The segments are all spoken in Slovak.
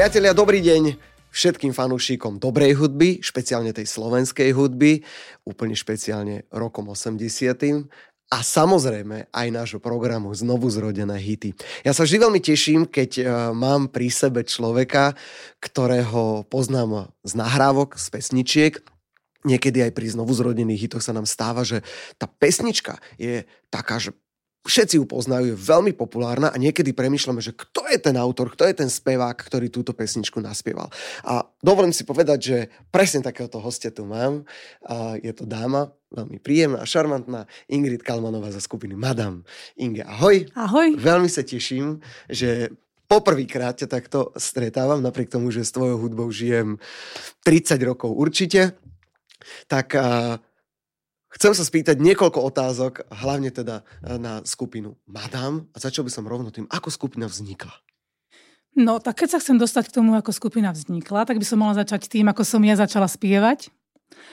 Priatelia, dobrý deň všetkým fanúšikom dobrej hudby, špeciálne tej slovenskej hudby, úplne špeciálne rokom 80 a samozrejme aj nášho programu Znovu zrodené hity. Ja sa vždy veľmi teším, keď uh, mám pri sebe človeka, ktorého poznám z nahrávok, z pesničiek, Niekedy aj pri znovu zrodených hitoch sa nám stáva, že tá pesnička je taká, že všetci ju poznajú, je veľmi populárna a niekedy premyšľame, že kto je ten autor, kto je ten spevák, ktorý túto pesničku naspieval. A dovolím si povedať, že presne takéhoto hostia tu mám. A je to dáma, veľmi príjemná a šarmantná, Ingrid Kalmanová za skupiny Madam. Inge, ahoj. Ahoj. Veľmi sa teším, že poprvýkrát ťa takto stretávam, napriek tomu, že s tvojou hudbou žijem 30 rokov určite. Tak Chcem sa spýtať niekoľko otázok, hlavne teda e, na skupinu Madame a začal by som rovno tým, ako skupina vznikla. No, tak keď sa chcem dostať k tomu, ako skupina vznikla, tak by som mala začať tým, ako som ja začala spievať.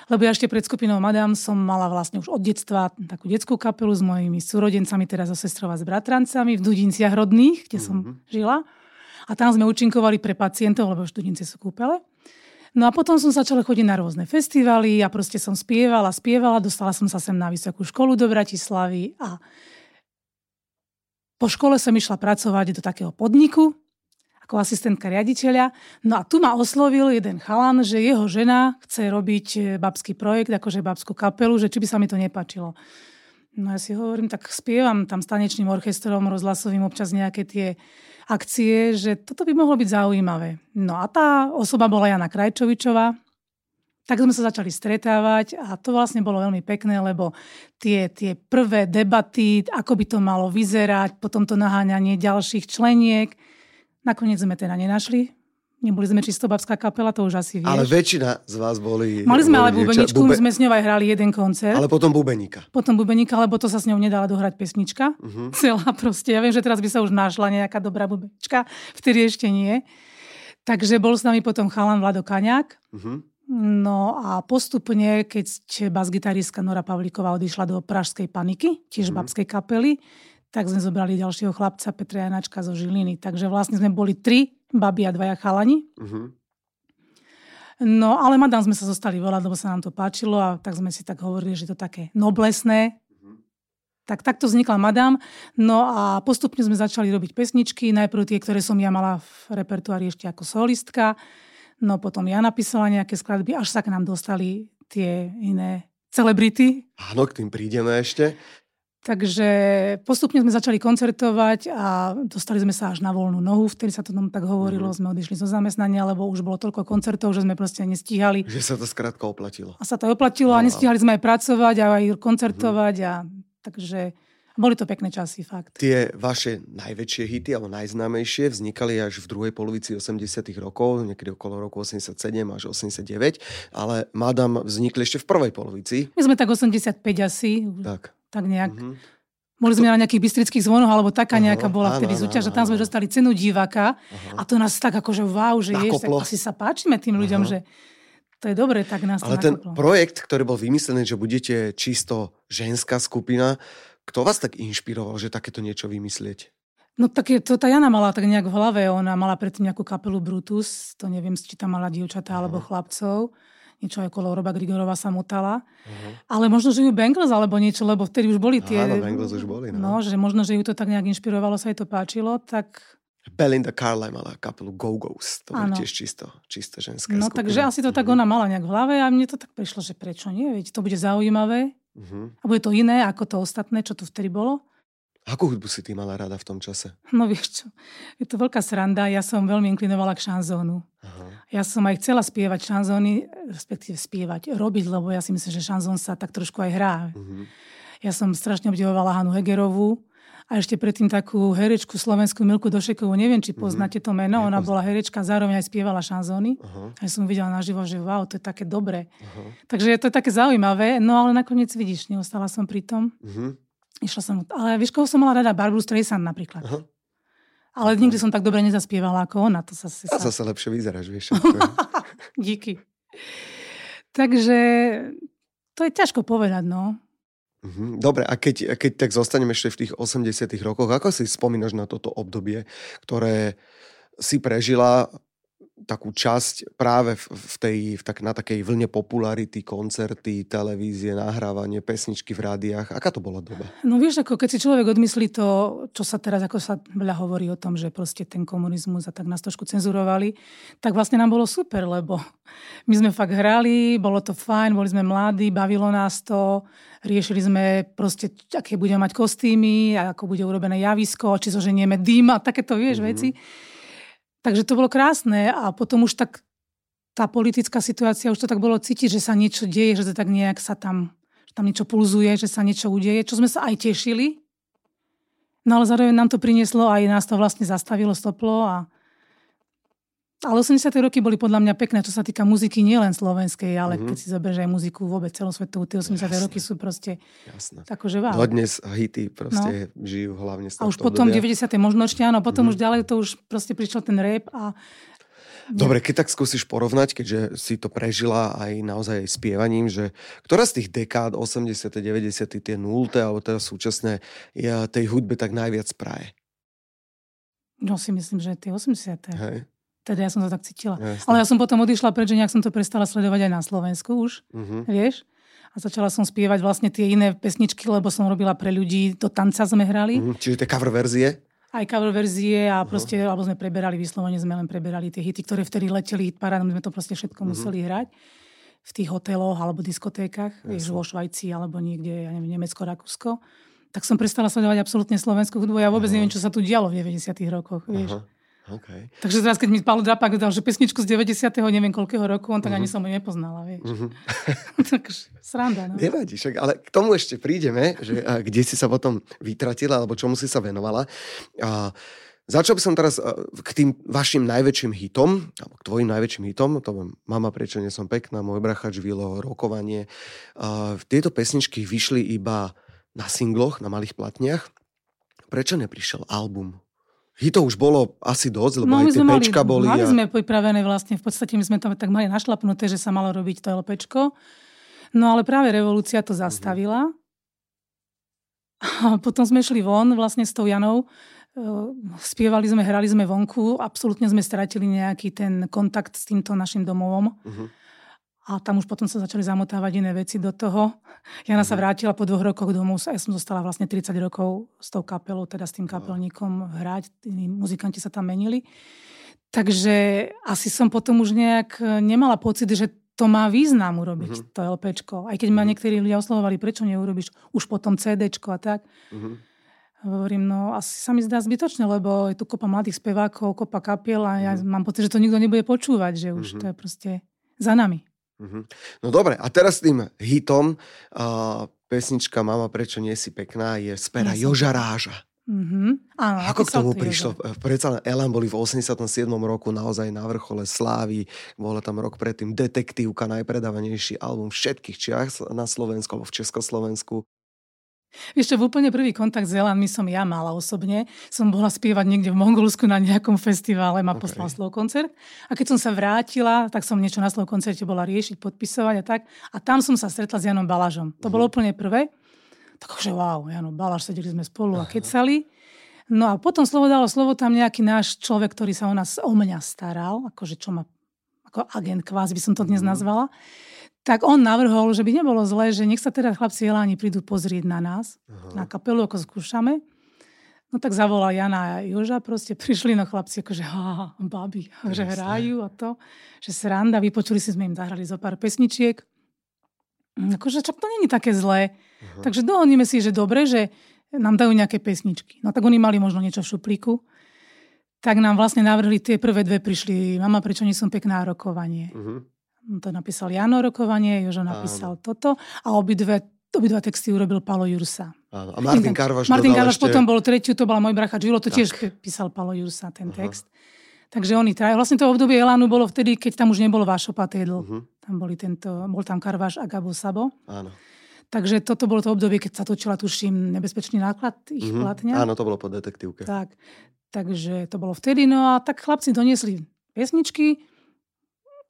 Lebo ja ešte pred skupinou Madame som mala vlastne už od detstva takú detskú kapelu s mojimi súrodencami, teda so sestrou a s bratrancami v Dudinciach rodných, kde som mm-hmm. žila. A tam sme účinkovali pre pacientov, lebo už Dudince sú kúpele. No a potom som začala chodiť na rôzne festivaly a proste som spievala, spievala, dostala som sa sem na vysokú školu do Bratislavy a po škole som išla pracovať do takého podniku ako asistentka riaditeľa. No a tu ma oslovil jeden chalan, že jeho žena chce robiť e, babský projekt, akože babskú kapelu, že či by sa mi to nepačilo. No ja si hovorím, tak spievam tam s tanečným orchestrom rozhlasovým občas nejaké tie akcie, že toto by mohlo byť zaujímavé. No a tá osoba bola Jana Krajčovičová, tak sme sa začali stretávať a to vlastne bolo veľmi pekné, lebo tie, tie prvé debaty, ako by to malo vyzerať, potom to naháňanie ďalších členiek, nakoniec sme teda nenašli Neboli sme čisto babská kapela, to už asi vieš. Ale väčšina z vás boli... Mali sme ale bubeničku, bube... my sme s ňou aj hrali jeden koncert. Ale potom bubeníka. Potom bubeníka, lebo to sa s ňou nedala dohrať pesnička. Uh-huh. Celá proste. Ja viem, že teraz by sa už našla nejaká dobrá bubenička, vtedy ešte nie. Takže bol s nami potom chalan Vlado Kaňák. Uh-huh. No a postupne, keď bas-gitaristka Nora Pavlíková odišla do Pražskej paniky, tiež uh-huh. babskej kapely, tak sme zobrali ďalšieho chlapca Petra Janačka zo Žiliny. Takže vlastne sme boli tri babi a dvaja chalani. Uh-huh. No, ale madam sme sa zostali volať, lebo sa nám to páčilo a tak sme si tak hovorili, že to také noblesné. Uh-huh. Tak takto vznikla madam. No a postupne sme začali robiť pesničky. Najprv tie, ktoré som ja mala v repertoári ešte ako solistka. No potom ja napísala nejaké skladby, až sa k nám dostali tie iné celebrity. Áno, k tým prídeme ešte. Takže postupne sme začali koncertovať a dostali sme sa až na voľnú nohu, vtedy sa to tam tak hovorilo, mm-hmm. sme odišli zo zamestnania, lebo už bolo toľko koncertov, že sme proste nestíhali. Že sa to skrátka oplatilo. A sa to oplatilo no, a nestíhali sme aj pracovať a aj koncertovať mm-hmm. a takže boli to pekné časy, fakt. Tie vaše najväčšie hity, alebo najznámejšie, vznikali až v druhej polovici 80 rokov, niekedy okolo roku 87 až 89, ale Madam vznikli ešte v prvej polovici. My sme tak 85 asi. Tak tak nejak. Mm-hmm. Boli sme na nejakých bystrických zvonoch, alebo taká nejaká bola vtedy súťaž a tam sme dostali cenu diváka a to nás tak akože wow, že je, tak asi sa páčime tým ľuďom, Aha. že to je dobre, tak nás Ale ten nakoplo. projekt, ktorý bol vymyslený, že budete čisto ženská skupina, kto vás tak inšpiroval, že takéto niečo vymyslieť? No tak je, to tá Jana mala tak nejak v hlave, ona mala predtým nejakú kapelu Brutus, to neviem, či tam mala dievčatá alebo chlapcov niečo ako Laura Grigorova sa mutala. Uh-huh. Ale možno, že ju Bengals alebo niečo, lebo vtedy už boli tie... Áno, Bengals už boli. No. no, že možno, že ju to tak nejak inšpirovalo, sa jej to páčilo, tak... Belinda Carlisle mala kapelu Go-Go's. To bolo tiež čisto, čisto ženská No skupina. takže asi to tak mhm. ona mala nejak v hlave a mne to tak prišlo, že prečo nie, veď to bude zaujímavé. Uh-huh. A bude to iné ako to ostatné, čo tu vtedy bolo. Akú hudbu si ty mala rada v tom čase? No vieš čo, je to veľká sranda. Ja som veľmi inklinovala k šanzónu. Aha. Ja som aj chcela spievať šanzóny, respektíve spievať, robiť, lebo ja si myslím, že šanzón sa tak trošku aj hrá. Uh-huh. Ja som strašne obdivovala Hanu Hegerovú a ešte predtým takú herečku slovenskú Milku Došekovú. Neviem, či mhm. poznáte to meno. Ona bola herečka, zároveň aj spievala šanzóny. Uh-huh. A ja som videla naživo, že wow, to je také dobré. Uh-huh. Takže je to také zaujímavé, no ale nakoniec vidíš, neostala som pri tom. Uh-huh. Išla som, ale vieš, koho som mala rada? Barbara Streisand napríklad. Aha. Ale nikdy som tak dobre nezaspievala ako ona. To sa, sa... A zase lepšie vyzeráš, vieš. Díky. Takže to je ťažko povedať, no. Mhm. Dobre, a keď, keď tak zostaneme ešte v tých 80 rokoch, ako si spomínaš na toto obdobie, ktoré si prežila takú časť práve v, tej, v tak, na takej vlne popularity, koncerty, televízie, nahrávanie, pesničky v rádiách. Aká to bola doba? No vieš, ako keď si človek odmyslí to, čo sa teraz, ako sa veľa hovorí o tom, že proste ten komunizmus a tak nás trošku cenzurovali, tak vlastne nám bolo super, lebo my sme fakt hrali, bolo to fajn, boli sme mladí, bavilo nás to, riešili sme proste, aké budeme mať kostýmy, ako bude urobené javisko, či zoženieme dým a takéto, vieš, mm-hmm. veci. Takže to bolo krásne a potom už tak tá politická situácia, už to tak bolo cítiť, že sa niečo deje, že to tak nejak sa tam, že tam niečo pulzuje, že sa niečo udeje, čo sme sa aj tešili. No ale zároveň nám to prinieslo aj nás to vlastne zastavilo, stoplo a ale 80. roky boli podľa mňa pekné, čo sa týka muziky nielen slovenskej, ale mm-hmm. keď si zoberieš aj muziku vôbec celosvetovú, tie 80. Jasne. roky sú proste Jasne. že wow. Dodnes hity proste no. žijú hlavne z A už potom obdobia. 90. možno ešte áno, potom mm-hmm. už ďalej to už proste prišiel ten rap a Dobre, keď tak skúsiš porovnať, keďže si to prežila aj naozaj aj spievaním, že ktorá z tých dekád, 80., 90., tie 0. alebo teda súčasné, je tej hudbe tak najviac praje? No si myslím, že tie 80. Hej. Teda ja som to tak cítila. Jasne. Ale ja som potom odišla preč, že nejak som to prestala sledovať aj na Slovensku už, uh-huh. vieš. A začala som spievať vlastne tie iné pesničky, lebo som robila pre ľudí, do tanca sme hrali. Uh-huh. Čiže tie cover verzie? Aj cover verzie a uh-huh. proste, alebo sme preberali, vyslovene sme len preberali tie hity, ktoré vtedy leteli hit parádom, sme to proste všetko uh-huh. museli hrať v tých hoteloch alebo diskotékach, vieš, vo Švajci alebo niekde, ja neviem, Nemecko, Rakúsko. Tak som prestala sledovať absolútne slovenskú hudbu. Ja vôbec uh-huh. neviem, čo sa tu dialo v 90 rokoch, vieš. Uh-huh. Okay. Takže teraz, keď mi Paolo Drapak dal, že pesničku z 90. neviem koľkého roku, on tak uh-huh. ani som ju nepoznala, vieš. Uh-huh. Takže sranda, no. Nevadí, však, ale k tomu ešte prídeme, že a, kde si sa potom vytratila, alebo čomu si sa venovala. A, Začal by som teraz k tým vašim najväčším hitom, alebo k tvojim najväčším hitom, to mám Mama, prečo nie som pekná, Môj brachač Vilo, Rokovanie. Tieto pesničky vyšli iba na singloch, na malých platniach. Prečo neprišiel album? Hitov už bolo asi dosť, lebo no, aj tie pečka boli. Mali a... sme pripravené vlastne, v podstate my sme to tak mali našlapnuté, že sa malo robiť to LPčko. No ale práve revolúcia to zastavila. A potom sme šli von vlastne s tou Janou. Spievali sme, hrali sme vonku. Absolútne sme stratili nejaký ten kontakt s týmto našim domovom. Uh-huh. A tam už potom sa začali zamotávať iné veci do toho. Jana sa mhm. vrátila po dvoch rokoch domov, ja som zostala vlastne 30 rokov s tou kapelou, teda s tým kapelníkom hrať, tí muzikanti sa tam menili. Takže asi som potom už nejak nemala pocit, že to má význam urobiť uh-huh. to LPčko. Aj keď ma mhm. niektorí ľudia oslovovali, prečo neurobiš už potom CDčko a tak. Uh-huh. Hovorím, no asi sa mi zdá zbytočné, lebo je tu kopa mladých spevákov, kopa kapiel a ja uh-huh. mám pocit, že to nikto nebude počúvať, že už uh-huh. to je proste za nami. Mm-hmm. No dobre, a teraz tým hitom uh, pesnička Mama, prečo nie si pekná je spera ja Joža Ráža. Mm-hmm. Áno, Ako k tomu prišlo? Joža. Predsa Elan boli v 87. roku naozaj na vrchole slávy. Bola tam rok predtým Detektívka, najpredávanejší album všetkých čiach na Slovensku alebo v Československu. Ešte v úplne prvý kontakt s Elanmi som ja mala osobne. Som bola spievať niekde v Mongolsku na nejakom festivále, ma okay. poslal slow koncert. A keď som sa vrátila, tak som niečo na slow koncerte bola riešiť, podpisovať a tak. A tam som sa stretla s Janom Balažom. To bolo mhm. úplne prvé. Takže wow, Jano Balaž, sedeli sme spolu a kecali. No a potom slovo dalo slovo tam nejaký náš človek, ktorý sa o nás, o mňa staral, akože čo ma, ako agent kvázi by som to dnes mhm. nazvala tak on navrhol, že by nebolo zlé, že nech sa teda chlapci Jeláni prídu pozrieť na nás, Aha. na kapelu, ako skúšame. No tak zavolal Jana a Joža, proste prišli no chlapci, akože ha, babi, že hrajú a to, že sranda, vypočuli si sme im, zahrali zo pár pesničiek. Mm, akože čak to není také zlé. Aha. Takže dohodneme si, že dobre, že nám dajú nejaké pesničky. No tak oni mali možno niečo v šuplíku. Tak nám vlastne navrhli, tie prvé dve prišli, mama, prečo nie som pekná rokovanie. Uh-huh to napísal Jano Rokovanie, Jožo napísal Áno. toto a obidve obidva texty urobil Palo Jursa. Áno. A Martin Karvaš Martin Karvaš ešte... potom bol tretiu, to bola môj bracha Žilo, to tak. tiež písal Palo Jursa, ten Aha. text. Takže oni traja. Vlastne to obdobie Elánu bolo vtedy, keď tam už nebolo Vašo Patédl. Uh-huh. Tam boli tento, bol tam Karvaš a Gabo Sabo. Áno. Takže toto bolo to obdobie, keď sa točila, tuším, nebezpečný náklad ich uh-huh. platňa. Áno, to bolo po detektívke. Tak. Takže to bolo vtedy. No a tak chlapci doniesli pesničky,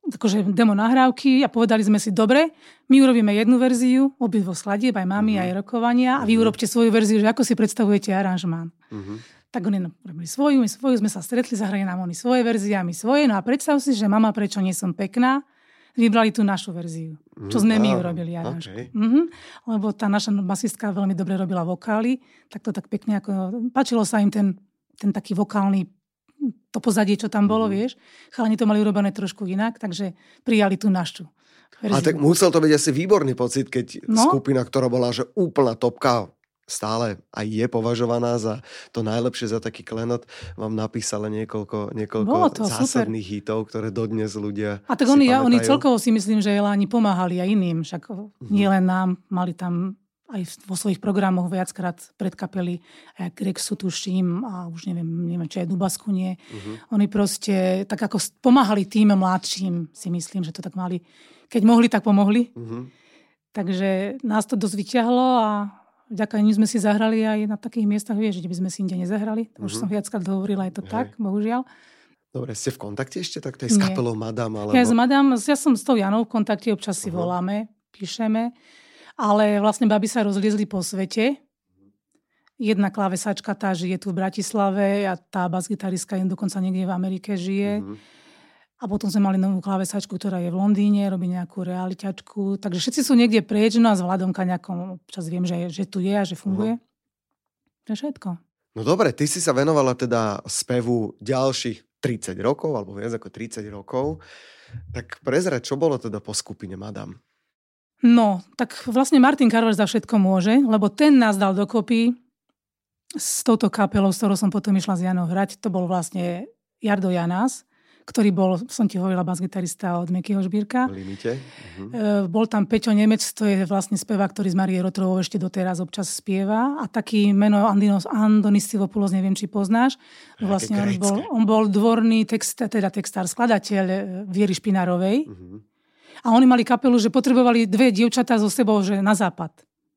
akože demo nahrávky a povedali sme si, dobre, my urobíme jednu verziu, obidvo skladieb, aj mami, uh-huh. aj rokovania a vy uh-huh. urobte svoju verziu, že ako si predstavujete aranžmán. Uh-huh. Tak oni robili svoju, my svoju, sme sa stretli, zahrali nám oni svoje verzie a my svoje. No a predstav si, že mama, prečo nie som pekná, vybrali tú našu verziu. Čo sme my urobili aj okay. mm-hmm. Lebo tá naša basistka veľmi dobre robila vokály, tak to tak pekne ako... Páčilo sa im ten, ten taký vokálny to pozadie, čo tam bolo, mm-hmm. vieš. Chalani to mali urobené trošku inak, takže prijali tú našu. Verziu. A tak musel to byť asi výborný pocit, keď no? skupina, ktorá bola že úplná topka, stále aj je považovaná za to najlepšie za taký klenot. Vám napísala niekoľko, niekoľko to, zásadných super. hitov, ktoré dodnes ľudia A tak oni, ja, oni celkovo si myslím, že Eláni pomáhali aj iným. Však mm-hmm. nie len nám, mali tam aj vo svojich programoch viackrát predkapeli aj Grexu, tuším, a už neviem, neviem či aj Dubasku nie. Uh-huh. Oni proste tak ako pomáhali tým mladším, si myslím, že to tak mali. Keď mohli, tak pomohli. Uh-huh. Takže nás to dosť vyťahlo a vďaka nim sme si zahrali aj na takých miestach, vieš, kde by sme si inde nezahrali. To už uh-huh. som viackrát hovorila, je to Hej. tak, bohužiaľ. Dobre, ste v kontakte ešte tak s kapelou Madam? Alebo... Ja s Madam, ja som s tou Janou v kontakte, občas si uh-huh. voláme, píšeme, ale vlastne baby sa rozliezli po svete. Jedna klávesačka tá žije tu v Bratislave a tá basgitaristka dokonca niekde v Amerike žije. Uh-huh. A potom sme mali novú klávesačku, ktorá je v Londýne, robí nejakú realitačku. Takže všetci sú niekde preč, no a s Vladom Kaňakom občas viem, že, že tu je a že funguje. Uh-huh. To je všetko. No dobre, ty si sa venovala teda spevu ďalších 30 rokov, alebo viac ako 30 rokov. Tak prezrať, čo bolo teda po skupine Madam? No, tak vlastne Martin Karver za všetko môže, lebo ten nás dal dokopy s touto kapelou, s ktorou som potom išla s Janou hrať. To bol vlastne Jardo Janás ktorý bol, som ti hovorila, basgitarista od Mekyho Žbírka. Limite. Uh-huh. Bol tam Peťo Nemec, to je vlastne spevák, ktorý z Marie Rotrovou ešte doteraz občas spieva. A taký meno Andinos Andonis neviem, či poznáš. Vlastne on bol, on bol dvorný text, teda textár, skladateľ e, Viery Špinárovej. Uh-huh. A oni mali kapelu, že potrebovali dve dievčatá so sebou, že na západ.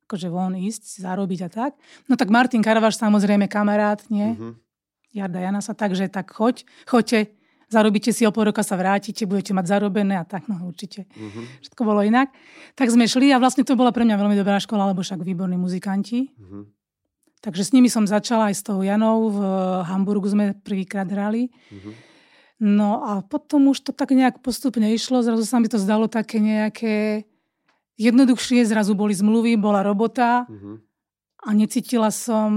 Akože von ísť, zarobiť a tak. No tak Martin Karavaš, samozrejme kamarát, nie? Uh-huh. Jarda Janasa, takže tak choď, choďte zarobíte si o pol roka sa vrátite, budete mať zarobené a tak, no určite. Uh-huh. Všetko bolo inak. Tak sme šli a vlastne to bola pre mňa veľmi dobrá škola, lebo však výborní muzikanti. Uh-huh. Takže s nimi som začala aj s tou Janou. V Hamburgu sme prvýkrát hrali. Uh-huh. No a potom už to tak nejak postupne išlo. Zrazu sa mi to zdalo také nejaké jednoduchšie. Zrazu boli zmluvy, bola robota. Uh-huh a necítila som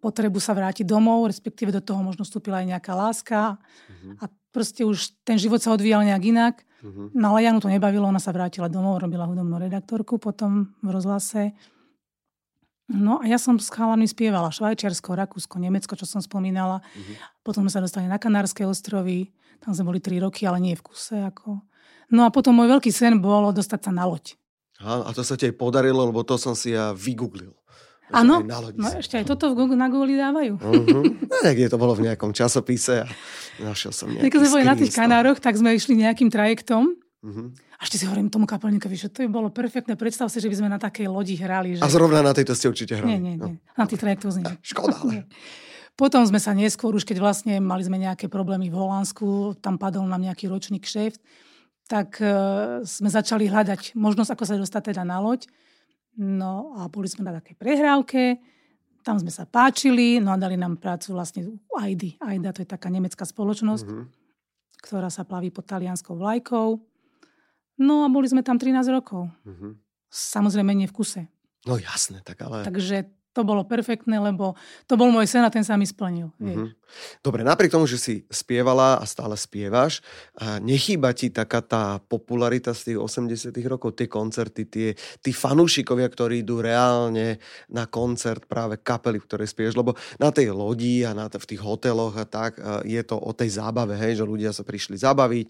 potrebu sa vrátiť domov, respektíve do toho možno vstúpila aj nejaká láska. Uh-huh. A proste už ten život sa odvíjal nejak inak. Uh-huh. No ale Janu to nebavilo, ona sa vrátila domov, robila hudobnú redaktorku potom v rozhlase. No a ja som s chalami spievala Švajčiarsko, Rakúsko, Nemecko, čo som spomínala. Uh-huh. Potom sme sa dostali na Kanárske ostrovy, tam sme boli tri roky, ale nie v kuse. Ako. No a potom môj veľký sen bolo dostať sa na loď. A, a to sa ti aj podarilo, lebo to som si ja vygooglil. Áno, no ešte aj toto v Google, na Google dávajú. Uh-huh. No, niekde to bolo v nejakom časopise a našiel som nejaký Keď sme boli na tých Kanároch, tak sme išli nejakým trajektom uh-huh. a ešte si hovorím tomu kapelníkovi, že to by bolo perfektné. Predstav si, že by sme na takej lodi hrali. Že... A zrovna na tejto ste určite hrali. Nie, nie, nie. No. Na tých trajektoch nie. Škoda, ale. Potom sme sa neskôr, už keď vlastne mali sme nejaké problémy v Holandsku, tam padol nám nejaký ročný kšeft, tak uh, sme začali hľadať možnosť, ako sa dostať teda na loď. No a boli sme na takej prehrávke, tam sme sa páčili, no a dali nám prácu vlastne AIDI. AIDA to je taká nemecká spoločnosť, mm-hmm. ktorá sa plaví pod talianskou vlajkou. No a boli sme tam 13 rokov. Mm-hmm. Samozrejme nie v kuse. No jasné, tak ale... Takže to bolo perfektné, lebo to bol môj sen a ten sa mi splnil. Mm-hmm. Dobre, napriek tomu, že si spievala a stále spievaš, nechýba ti taká tá popularita z tých 80 rokov, tie koncerty, tie, tí fanúšikovia, ktorí idú reálne na koncert práve kapely, v ktorej spievaš, lebo na tej lodi a na, v tých hoteloch a tak je to o tej zábave, hej, že ľudia sa prišli zabaviť,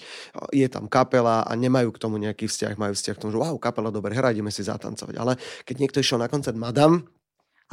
je tam kapela a nemajú k tomu nejaký vzťah, majú vzťah k tomu, že wow, kapela, dobre, hrá, ideme si zatancovať. Ale keď niekto išiel na koncert Madame,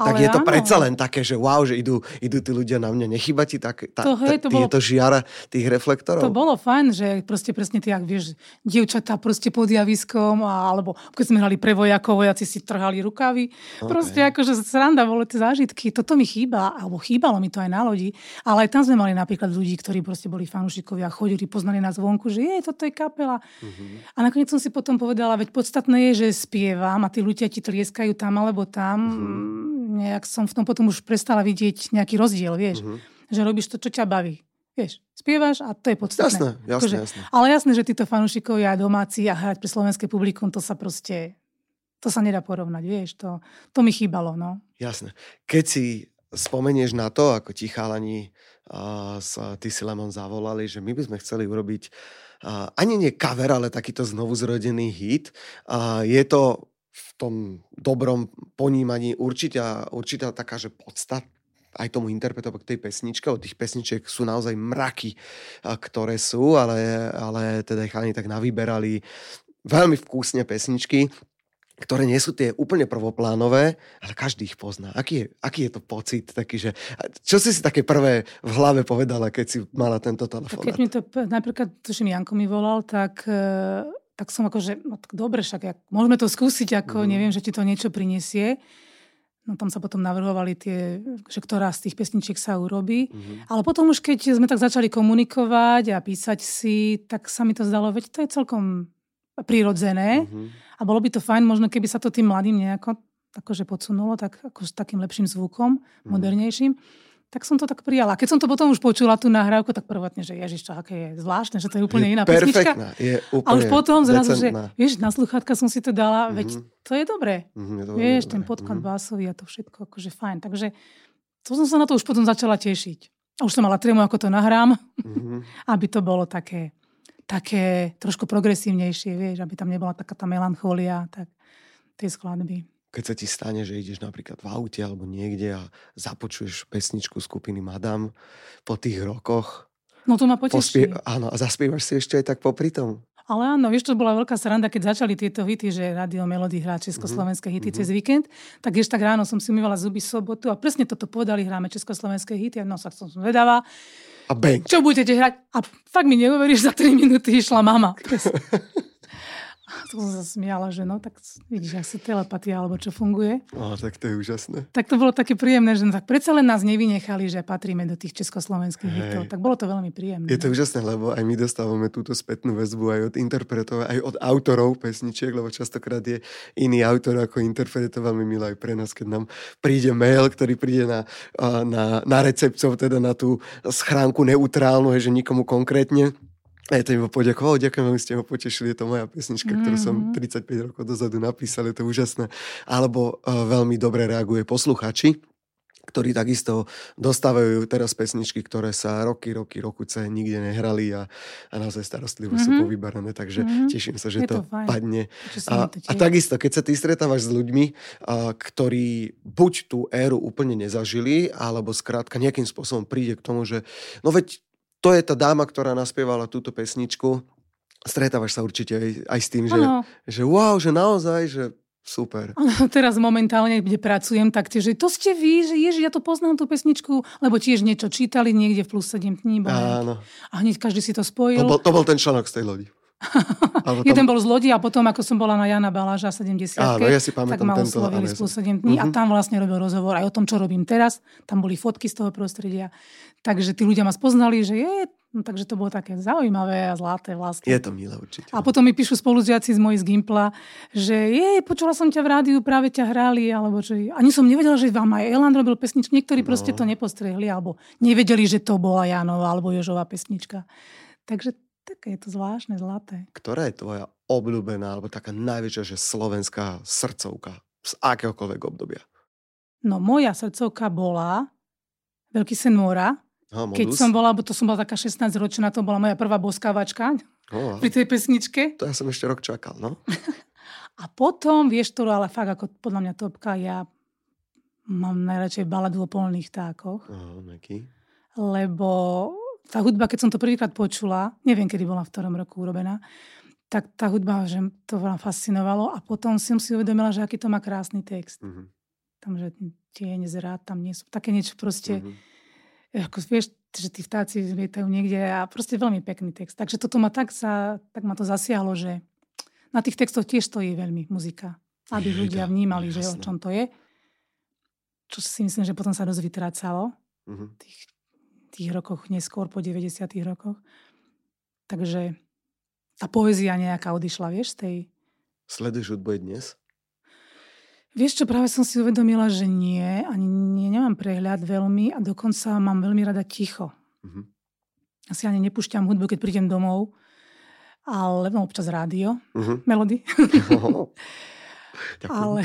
tak je to áno. predsa len také, že wow, že idú, idú tí ľudia na mňa. Nechyba ti tak, tá, to, hej, to bolo, tieto žiara tých reflektorov? To bolo fajn, že proste presne ty, ak vieš, dievčatá proste pod javiskom, a, alebo keď sme hrali pre vojakov, vojaci si trhali rukavy. Okay. Proste akože sranda, boli tie zážitky. Toto mi chýba, alebo chýbalo mi to aj na lodi. Ale aj tam sme mali napríklad ľudí, ktorí proste boli fanúšikovia, chodili, poznali nás vonku, že je, toto je kapela. Uh-huh. A nakoniec som si potom povedala, veď podstatné je, že spievam a tí ľudia ti tlieskajú tam alebo tam. Uh-huh nejak som v tom potom už prestala vidieť nejaký rozdiel, vieš. Uh-huh. Že robíš to, čo ťa baví. Vieš, spievaš a to je podstatné. Jasné, jasné, akože, jasné. Ale jasné, že títo fanúšikovia domáci a hrať pre slovenské publikum, to sa proste, to sa nedá porovnať, vieš, to, to mi chýbalo, no. Jasné. Keď si spomenieš na to, ako ti chalani uh, sa, ty si Lemon zavolali, že my by sme chceli urobiť uh, ani nie cover, ale takýto znovu zrodený hit. Uh, je to v tom dobrom ponímaní určitá, určitá taká, že podstat, aj tomu interpretovať tej pesničke. Od tých pesničiek sú naozaj mraky, ktoré sú, ale, ale teda chalani tak navyberali veľmi vkusne pesničky ktoré nie sú tie úplne prvoplánové, ale každý ich pozná. Aký je, aký je to pocit taký, že... Čo si si také prvé v hlave povedala, keď si mala tento telefón? Keď mi to, napríklad, tuším, Janko mi volal, tak, e, tak som akože, no tak dobre, však jak, môžeme to skúsiť, ako mm. neviem, že ti to niečo prinesie. No tam sa potom navrhovali tie, že ktorá z tých pesničiek sa urobí. Mm-hmm. Ale potom už keď sme tak začali komunikovať a písať si, tak sa mi to zdalo, veď to je celkom prirodzené. Mm-hmm a bolo by to fajn, možno keby sa to tým mladým nejako akože podsunulo, tak ako s takým lepším zvukom, mm. modernejším. Tak som to tak prijala. Keď som to potom už počula, tú nahrávku, tak prvotne, že ježiš, čo, aké je zvláštne, že to je úplne je iná perfektná, pesnička. Je úplne A už potom zrazu, že vieš, na sluchátka som si to dala, mm-hmm. veď to je dobré. Mm-hmm, je to vieš, dobré. ten podklad mm-hmm. básový a to všetko, akože fajn. Takže to som sa na to už potom začala tešiť. Už som mala trému, ako to nahrám, mm-hmm. aby to bolo také také trošku progresívnejšie, vieš, aby tam nebola taká tá melancholia, tak tej skladby. Keď sa ti stane, že ideš napríklad v aute alebo niekde a započuješ pesničku skupiny Madame po tých rokoch. No to ma poteší. Pospie- áno, a zaspievaš si ešte aj tak popri tom. Ale áno, vieš, to bola veľká sranda, keď začali tieto hity, že Radio Melody hrá československé mm-hmm. hity mm-hmm. cez víkend, tak ešte tak ráno som si umývala zuby sobotu a presne toto povedali, hráme československé hity, no sa som zvedavá. A bang. Čo budete hrať? A fakt mi neuveríš, za 3 minúty išla mama. to som sa smiala, že no, tak vidíš, ak sa telepatia alebo čo funguje. Á, tak to je úžasné. Tak to bolo také príjemné, že no, tak predsa len nás nevynechali, že patríme do tých československých hitov. Tak bolo to veľmi príjemné. Je to úžasné, lebo aj my dostávame túto spätnú väzbu aj od interpretov, aj od autorov pesničiek, lebo častokrát je iný autor ako interpret. To veľmi milé aj pre nás, keď nám príde mail, ktorý príde na, na, na recepciu, teda na tú schránku neutrálnu, že nikomu konkrétne a ja to im poďakoval, ďakujem veľmi, ste ho potešili, je to moja pesnička, ktorú som 35 mm-hmm. rokov dozadu napísal, je to úžasné. Alebo uh, veľmi dobre reaguje posluchači, ktorí takisto dostávajú teraz pesničky, ktoré sa roky, roky, rokuce nikde nehrali a, a naozaj starostlivo mm-hmm. sú povybarané, takže mm-hmm. teším sa, že je to, to padne. A, a takisto, keď sa ty stretávaš s ľuďmi, a, ktorí buď tú éru úplne nezažili, alebo skrátka nejakým spôsobom príde k tomu, že no veď to je tá dáma, ktorá naspievala túto pesničku. Stretávaš sa určite aj, aj s tým, že, že wow, že naozaj, že super. Ano, teraz momentálne, kde pracujem, tak tiež, že to ste vy, že ježi, ja to poznám tú pesničku, lebo tiež niečo čítali niekde v plus 7 dní. Áno. A hneď každý si to spojil. To bol, to bol ten článok z tej lodi. tam... Jeden bol z lodi a potom, ako som bola na Jana Baláža 70 Áno, ja si pamätám tak ma oslovili spolu 7 dní uh-huh. a mhm. tam vlastne robil rozhovor aj o tom, čo robím teraz. Tam boli fotky z toho prostredia. Takže tí ľudia ma spoznali, že je, no, takže to bolo také zaujímavé a zlaté vlastne. Je to milé určite. A potom mi píšu spolužiaci z mojich z Gimpla, že je, počula som ťa v rádiu, práve ťa hrali, alebo že ani som nevedela, že vám aj Elan robil pesničku. Niektorí no. proste to nepostrehli, alebo nevedeli, že to bola Janova alebo Jožová pesnička. Takže také je to zvláštne, zlaté. Ktorá je tvoja obľúbená, alebo taká najväčšia, že slovenská srdcovka z akéhokoľvek obdobia? No moja srdcovka bola Veľký sen mora. No, Keď som bola, bo to som bola taká 16 ročná, to bola moja prvá boskávačka oh, pri tej pesničke. To ja som ešte rok čakal, no. a potom, vieš, to ale fakt ako podľa mňa topka, ja mám najradšej baladu o polných vtákoch. Oh, Lebo tá hudba, keď som to prvýkrát počula, neviem, kedy bola v ktorom roku urobená, tak tá hudba, že to vám fascinovalo a potom som si uvedomila, že aký to má krásny text. Mm-hmm. Tam, že tieň zrád, tam nie sú také niečo proste, mm-hmm. ako vieš, že tí vtáci lietajú niekde a proste veľmi pekný text. Takže toto ma tak, sa, tak ma to zasiahlo, že na tých textoch tiež stojí veľmi muzika. Aby ľudia vnímali, že o čom to je. Čo si myslím, že potom sa dosť vytrácalo. Mm-hmm. Tých tých rokoch, neskôr po 90 rokoch. Takže tá poézia nejaká odišla, vieš, tej... Sleduješ hudbu dnes? Vieš čo, práve som si uvedomila, že nie, ani nie, nemám prehľad veľmi a dokonca mám veľmi rada ticho. Uh-huh. Asi ani nepúšťam hudbu, keď prídem domov, ale no, občas rádio, uh-huh. melody. ale,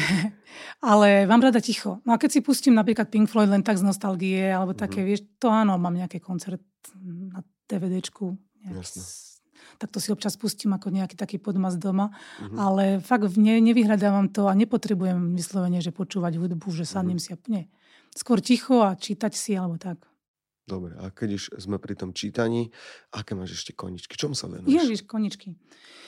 ale mám rada ticho. No a keď si pustím napríklad Pink Floyd len tak z nostalgie, alebo také, uh-huh. vieš, to áno, mám nejaký koncert na DVDčku. Jasne tak to si občas pustím ako nejaký taký podmas doma. Uh-huh. Ale fakt ne, nevyhľadávam to a nepotrebujem vyslovene, že počúvať hudbu, že sadnem uh-huh. si a nie. Skôr ticho a čítať si alebo tak. Dobre, a keď už sme pri tom čítaní, aké máš ešte koničky? Čom sa venuješ? Ježiš, koničky.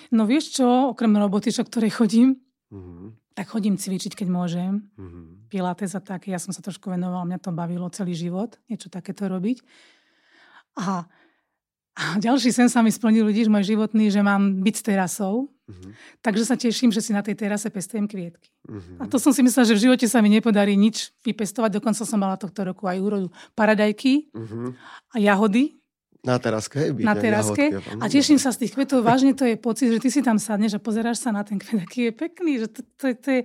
No vieš čo, okrem roboty, čo ktorej chodím, uh-huh. tak chodím cvičiť, keď môžem. Uh-huh. Pilates a tak. Ja som sa trošku venovala, mňa to bavilo celý život, niečo takéto robiť. A a ďalší sen sa mi splnil, ľudí, môj životný, že mám byť s terasou. Uh-huh. Takže sa teším, že si na tej terase pestujem kvietky. Uh-huh. A to som si myslela, že v živote sa mi nepodarí nič vypestovať. Dokonca som mala tohto roku aj úrodu paradajky uh-huh. a jahody. Na teraske? Byť, na teraske. Jahodky, a teším sa z tých kvetov. Vážne to je pocit, že ty si tam sadneš a pozeráš sa na ten kvet, aký je pekný. Že to, to, to je,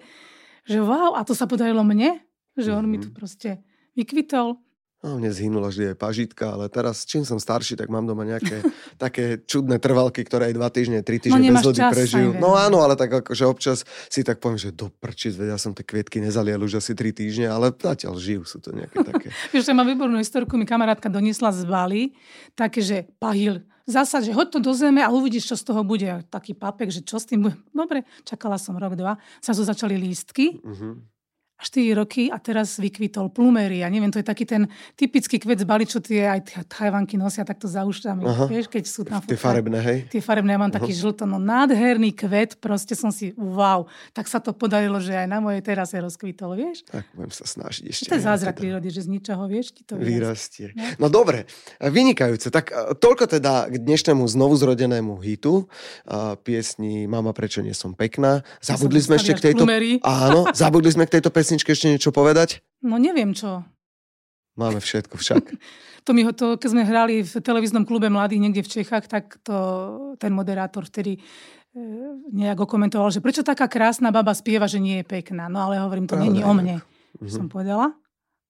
že wow, a to sa podarilo mne. Že on uh-huh. mi tu proste vykvitol. No, mne zhynula vždy aj pažitka, ale teraz, čím som starší, tak mám doma nejaké také čudné trvalky, ktoré aj dva týždne, tri týždne no, bez vody prežijú. No áno, ale tak akože občas si tak poviem, že do prčic, vedia som tie kvietky nezalial už asi tri týždne, ale zatiaľ žijú, sú to nejaké také. Vieš, mám výbornú historku, mi kamarátka doniesla z Bali, také, že pahil, zasa, že hoď to do zeme a uvidíš, čo z toho bude. Taký papek, že čo s tým bude. Dobre, čakala som rok, dva. Sa začali lístky. Uh-huh 4 roky a teraz vykvitol plumery. Ja neviem, to je taký ten typický kvet z Bali, čo tie aj tajvanky nosia takto za ušami. Vieš, keď sú tam Tie farebné, hej? Tie farebné, ja mám uh-huh. taký žlto, no nádherný kvet, proste som si, wow, tak sa to podarilo, že aj na mojej terase rozkvitol, vieš? Tak budem sa snažiť ešte. To je zázrak teda. prírody, že z ničoho, vieš, ti to vyrastie. No? no dobre, vynikajúce. Tak e, toľko teda k dnešnému znovuzrodenému hitu, uh, piesni Mama, prečo nie som pekná. Zabudli ja sme ešte k tejto... Áno, zabudli sme k tejto pesni pesničke ešte niečo povedať? No neviem čo. Máme všetko však. to mi ho to, keď sme hrali v televíznom klube mladých niekde v Čechách, tak to ten moderátor vtedy e, nejak komentoval, že prečo taká krásna baba spieva, že nie je pekná. No ale hovorím, to není o mne, mhm. som povedala.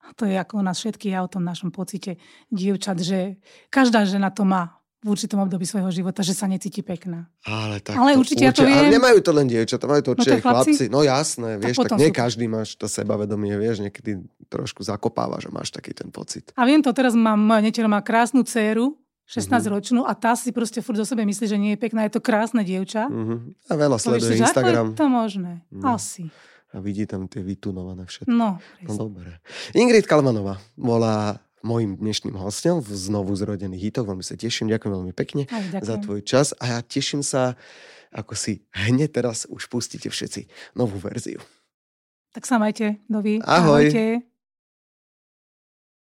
A to je ako u nás všetkých a o tom našom pocite dievčat, že každá žena to má v určitom období svojho života, že sa necíti pekná. Ale, tak ale to, určite, ja to viem. Ale nemajú to len dievčatá, majú to určite no chlapci. chlapci. No jasné, vieš, tak nie sú... každý máš to sebavedomie, vieš, niekedy trošku zakopáva, že máš taký ten pocit. A viem to, teraz mám, moja neteľa má krásnu dceru, 16-ročnú a tá si proste furt do sebe myslí, že nie je pekná, je to krásne dievča. Uh-huh. A veľa sleduje Povieš, Instagram. Ako je to možné? Uh-huh. Asi. A vidí tam tie vytunované všetko. No, no dobre. Ingrid Kalmanová bola mojim dnešným hostom v znovu zrodených hitoch. Veľmi sa teším, ďakujem veľmi pekne za tvoj čas a ja teším sa, ako si hneď teraz už pustíte všetci novú verziu. Tak sa majte, dovi. Ahoj. Ahojte.